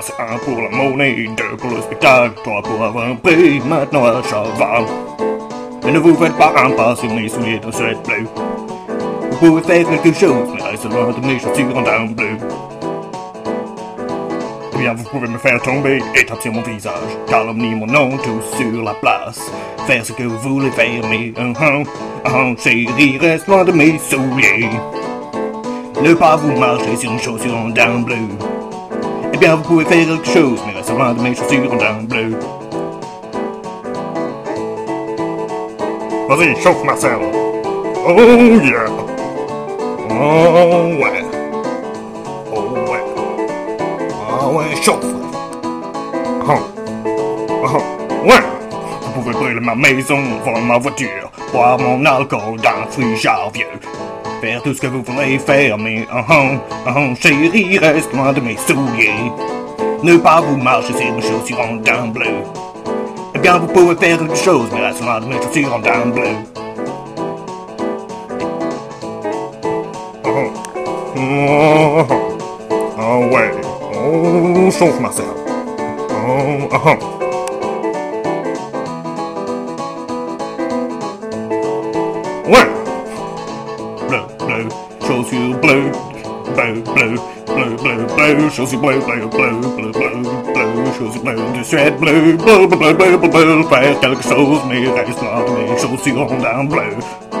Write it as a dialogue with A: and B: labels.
A: c'est un pour la monnaie, deux pour le spectacle, trois pour avoir un prix, maintenant à cheval. Mais ne vous faites pas un pas sur mes souliers de cette bleu. Vous pouvez faire quelque chose, mais restez loin de mes chaussures en dents bleu. Eh bien, vous pouvez me faire tomber et taper mon visage. Calomnie mon nom tout sur la place. Faire ce que vous voulez faire, mais un uh, uh, chérie, reste loin de mes souliers. Ne pas vous marcher sur une chaussure en dents bleu. Eh bien, vous pouvez faire quelque chose, mais loin de mes chaussures en dents bleu. Vas-y, chauffe Marcel. Oh yeah. Oh ouais. Oh ouais. Ah ouais, chauffe. Oh. Oh. Ouais. Vous pouvez brûler ma maison, vendre ma voiture, boire mon alcool dans un frigidaire vieux. Faire tout ce que vous voulez faire, mais oh oh, oh chérie, reste loin de mes souliers. Ne pas vous marcher sur mes chaussures en dents bleu. Eh bien, vous pouvez faire quelque chose, mais reste loin de mes chaussures en dents bleu. Oh, oh, oh, ouais. Oh, chauffe Marcel. Oh, oh, oh. Ouais. Bleu, bleu, chaussures bleues. Bleu, bleu, bleu, bleu, bleu, chaussures bleues, bleu, bleu, bleu, bleu, bleu, chaussures bleues de Suède, bleu, bleu, bleu, bleu, bleu, bleu, faire quelque chose, mais reste loin de mes chaussures en dents bleues.